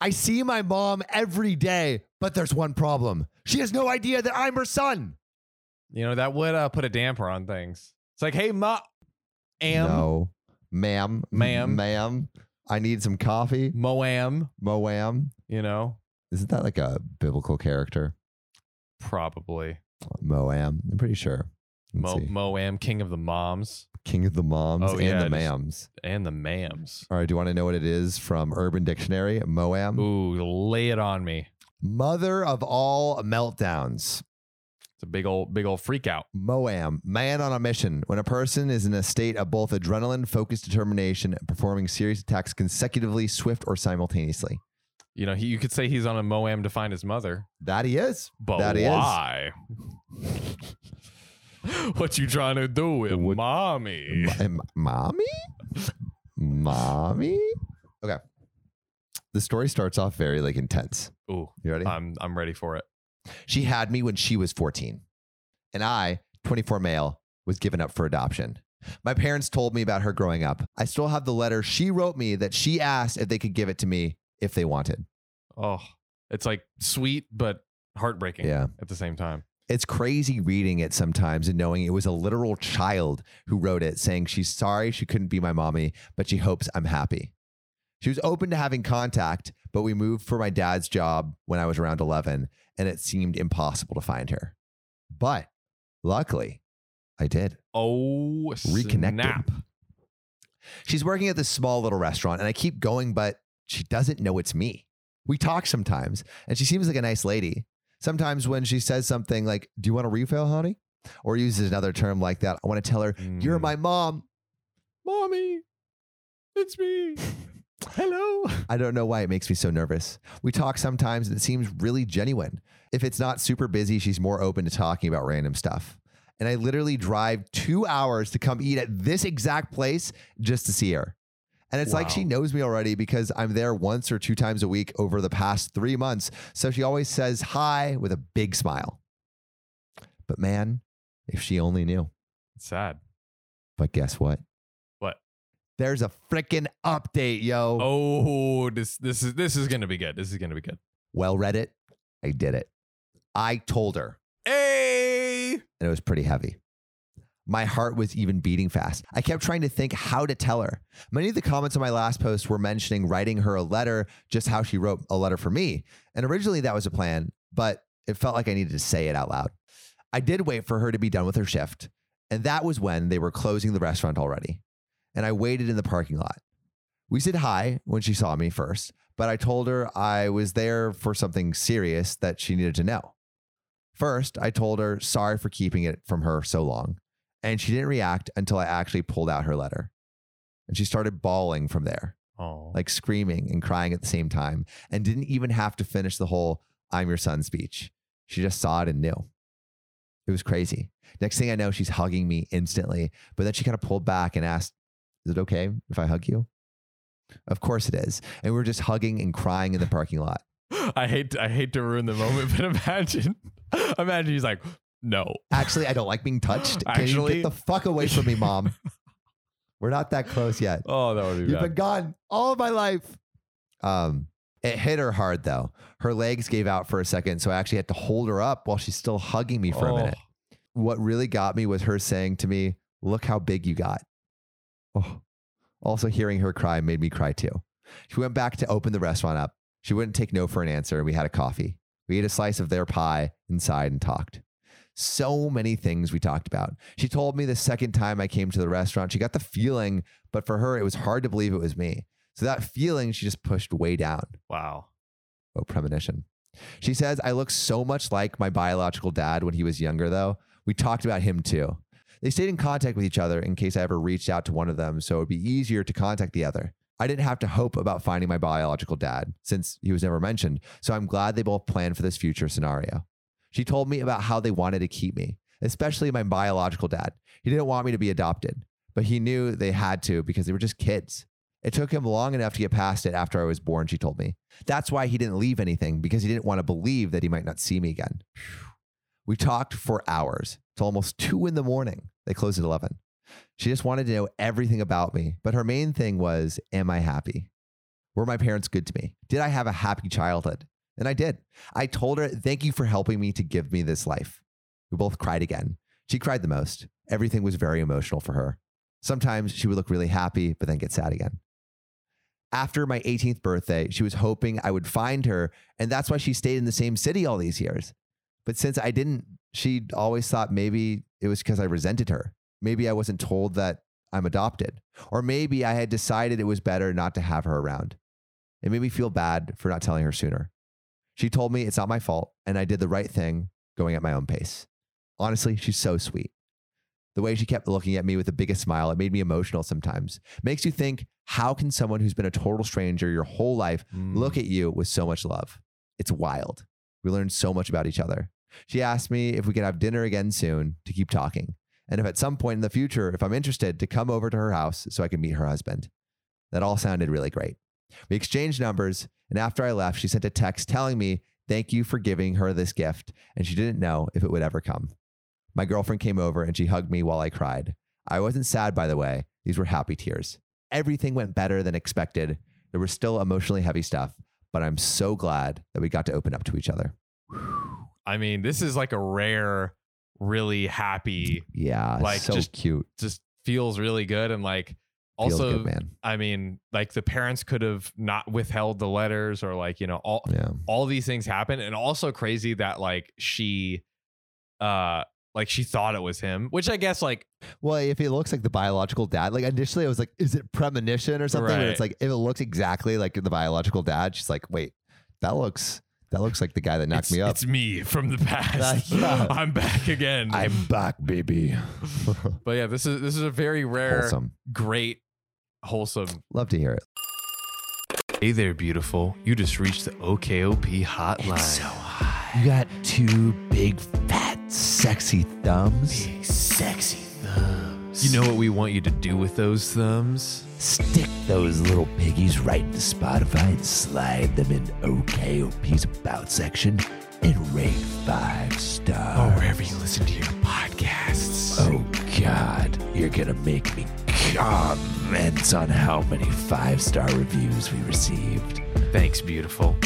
I see my mom every day, but there's one problem. She has no idea that I'm her son. You know, that would uh, put a damper on things. It's like, hey, ma, am, no, ma'am, Ma'am. ma'am. I need some coffee. moam, Moam. you know, Isn't that like a biblical character? probably. Moam. I'm pretty sure. Mo, see. moam, king of the moms King of the moms Oh, and yeah, the ma'ams. and the mams. All right. Do you want to know what it is from Urban Dictionary? Moam. Ooh, lay it on me. Mother of all meltdowns. It's a big old, big old freak out. Moam, man on a mission. When a person is in a state of both adrenaline, focused determination, and performing serious attacks consecutively, swift, or simultaneously. You know, he, you could say he's on a moam to find his mother, That he is. but That he is. what you trying to do with What- mommy? M- mommy? Mommy? Okay. The story starts off very like intense. Ooh, You ready? I'm I'm ready for it. She had me when she was 14. And I, 24 male, was given up for adoption. My parents told me about her growing up. I still have the letter she wrote me that she asked if they could give it to me if they wanted. Oh, it's like sweet but heartbreaking. Yeah. At the same time. It's crazy reading it sometimes and knowing it was a literal child who wrote it saying she's sorry she couldn't be my mommy, but she hopes I'm happy. She was open to having contact, but we moved for my dad's job when I was around 11 and it seemed impossible to find her. But luckily, I did. Oh, Reconnected. snap. She's working at this small little restaurant and I keep going, but she doesn't know it's me. We talk sometimes and she seems like a nice lady. Sometimes when she says something like, Do you want a refill, honey? Or uses another term like that, I want to tell her, You're Mm. my mom. mommy. It's me. Hello. I don't know why it makes me so nervous. We talk sometimes and it seems really genuine. If it's not super busy, she's more open to talking about random stuff. And I literally drive two hours to come eat at this exact place just to see her. And it's like she knows me already because I'm there once or two times a week over the past three months. So she always says hi with a big smile. But man, if she only knew. It's sad. But guess what? What? There's a freaking update, yo. Oh, this this is this is gonna be good. This is gonna be good. Well, Reddit, I did it. I told her. Hey. and it was pretty heavy. My heart was even beating fast. I kept trying to think how to tell her. Many of the comments on my last post were mentioning writing her a letter, just how she wrote a letter for me. And originally that was a plan, but it felt like I needed to say it out loud. I did wait for her to be done with her shift, and that was when they were closing the restaurant already. And I waited in the parking lot. We said hi when she saw me first, but I told her I was there for something serious that she needed to know. First, I told her sorry for keeping it from her so long, and she didn't react until I actually pulled out her letter. And she started bawling from there, Oh, like screaming and crying at the same time, and didn't even have to finish the whole I'm your son speech. She just saw it and knew. It was crazy. Next thing I know, she's hugging me instantly, but then she kind of pulled back and asked, Is it okay if I hug you? Of course it is. And we were just hugging and crying in the parking lot. I hate I hate to ruin the moment, but imagine imagine he's like, no. Actually, I don't like being touched. Can you get the fuck away from me, mom? We're not that close yet. Oh, that would be You've bad. been gone all of my life. Um, it hit her hard though. Her legs gave out for a second, so I actually had to hold her up while she's still hugging me for a Oh. minute. What really got me was her saying to me, "Look how big you got." Oh. Also, hearing her cry made me cry too. She went back to open the restaurant up. She wouldn't take no for an answer, and we had a coffee. We ate a slice of their pie inside and talked. So many things we talked about. She told me the second time I came to the restaurant, she got the feeling, but for her, it was hard to believe it was me. So that feeling she just pushed way down. Wow. Oh, premonition. She says, I look so much like my biological dad when he was younger, though. We talked about him too. They stayed in contact with each other in case I ever reached out to one of them, so it would be easier to contact the other. I didn't have to hope about finding my biological dad since he was never mentioned, so I'm glad they both planned for this future scenario. She told me about how they wanted to keep me, especially my biological dad. He didn't want me to be adopted, but he knew they had to because they were just kids. It took him long enough to get past it after I was born, she told me. That's why he didn't leave anything because he didn't want to believe that he might not see me again. We talked for hours till almost two in the morning. They closed at 11. She just wanted to know everything about me, but her main thing was, Am I happy? Were my parents good to me? Did I have a happy childhood? And I did. I told her, Thank you for helping me to give me this life. We both cried again. She cried the most. Everything was very emotional for her. Sometimes she would look really happy, but then get sad again. After my 18th birthday, she was hoping I would find her, and that's why she stayed in the same city all these years. But since I didn't, she always thought maybe it was because I resented her. Maybe I wasn't told that I'm adopted. Or maybe I had decided it was better not to have her around. It made me feel bad for not telling her sooner. She told me it's not my fault and I did the right thing going at my own pace. Honestly, she's so sweet. The way she kept looking at me with the biggest smile, it made me emotional sometimes. Makes you think, how can someone who's been a total stranger your whole life Mm. look at you with so much love? It's wild. We learned so much about each other. She asked me if we could have dinner again soon to keep talking. And if at some point in the future, if I'm interested, to come over to her house so I can meet her husband. That all sounded really great. We exchanged numbers, and after I left, she sent a text telling me, Thank you for giving her this gift, and she didn't know if it would ever come. My girlfriend came over and she hugged me while I cried. I wasn't sad, by the way. These were happy tears. Everything went better than expected. There was still emotionally heavy stuff, but I'm so glad that we got to open up to each other. I mean, this is like a rare, really happy, Yeah, Like, so just cute. just feels really good. And like, also, good, man. I mean, like the parents could have not withheld the letters or like, you know, all, Yeah. all these things happen. And also crazy that like she, uh, like she thought it was him, which I guess like Well, if it looks like the biological dad, like initially I was like, is it premonition or something? Right. it's like if it looks exactly like the biological dad, she's like, wait, that looks that looks like the guy that knocked it's, me up. it's me from the past. yeah. I'm back again. I'm back, baby. but yeah, this is this is a very rare, Wholesome. great, wholesome Love to hear it. Hey there, beautiful. You just reached the OKOP hotline. hot. You got two big, fat, sexy thumbs. Big, sexy thumbs. You know what we want you to do with those thumbs? Stick those little piggies right into Spotify and slide them in OKOP's About section and rate five stars. Or wherever you listen to your podcasts. Oh, God. You're going to make me comment on how many five star reviews we received. Thanks, beautiful.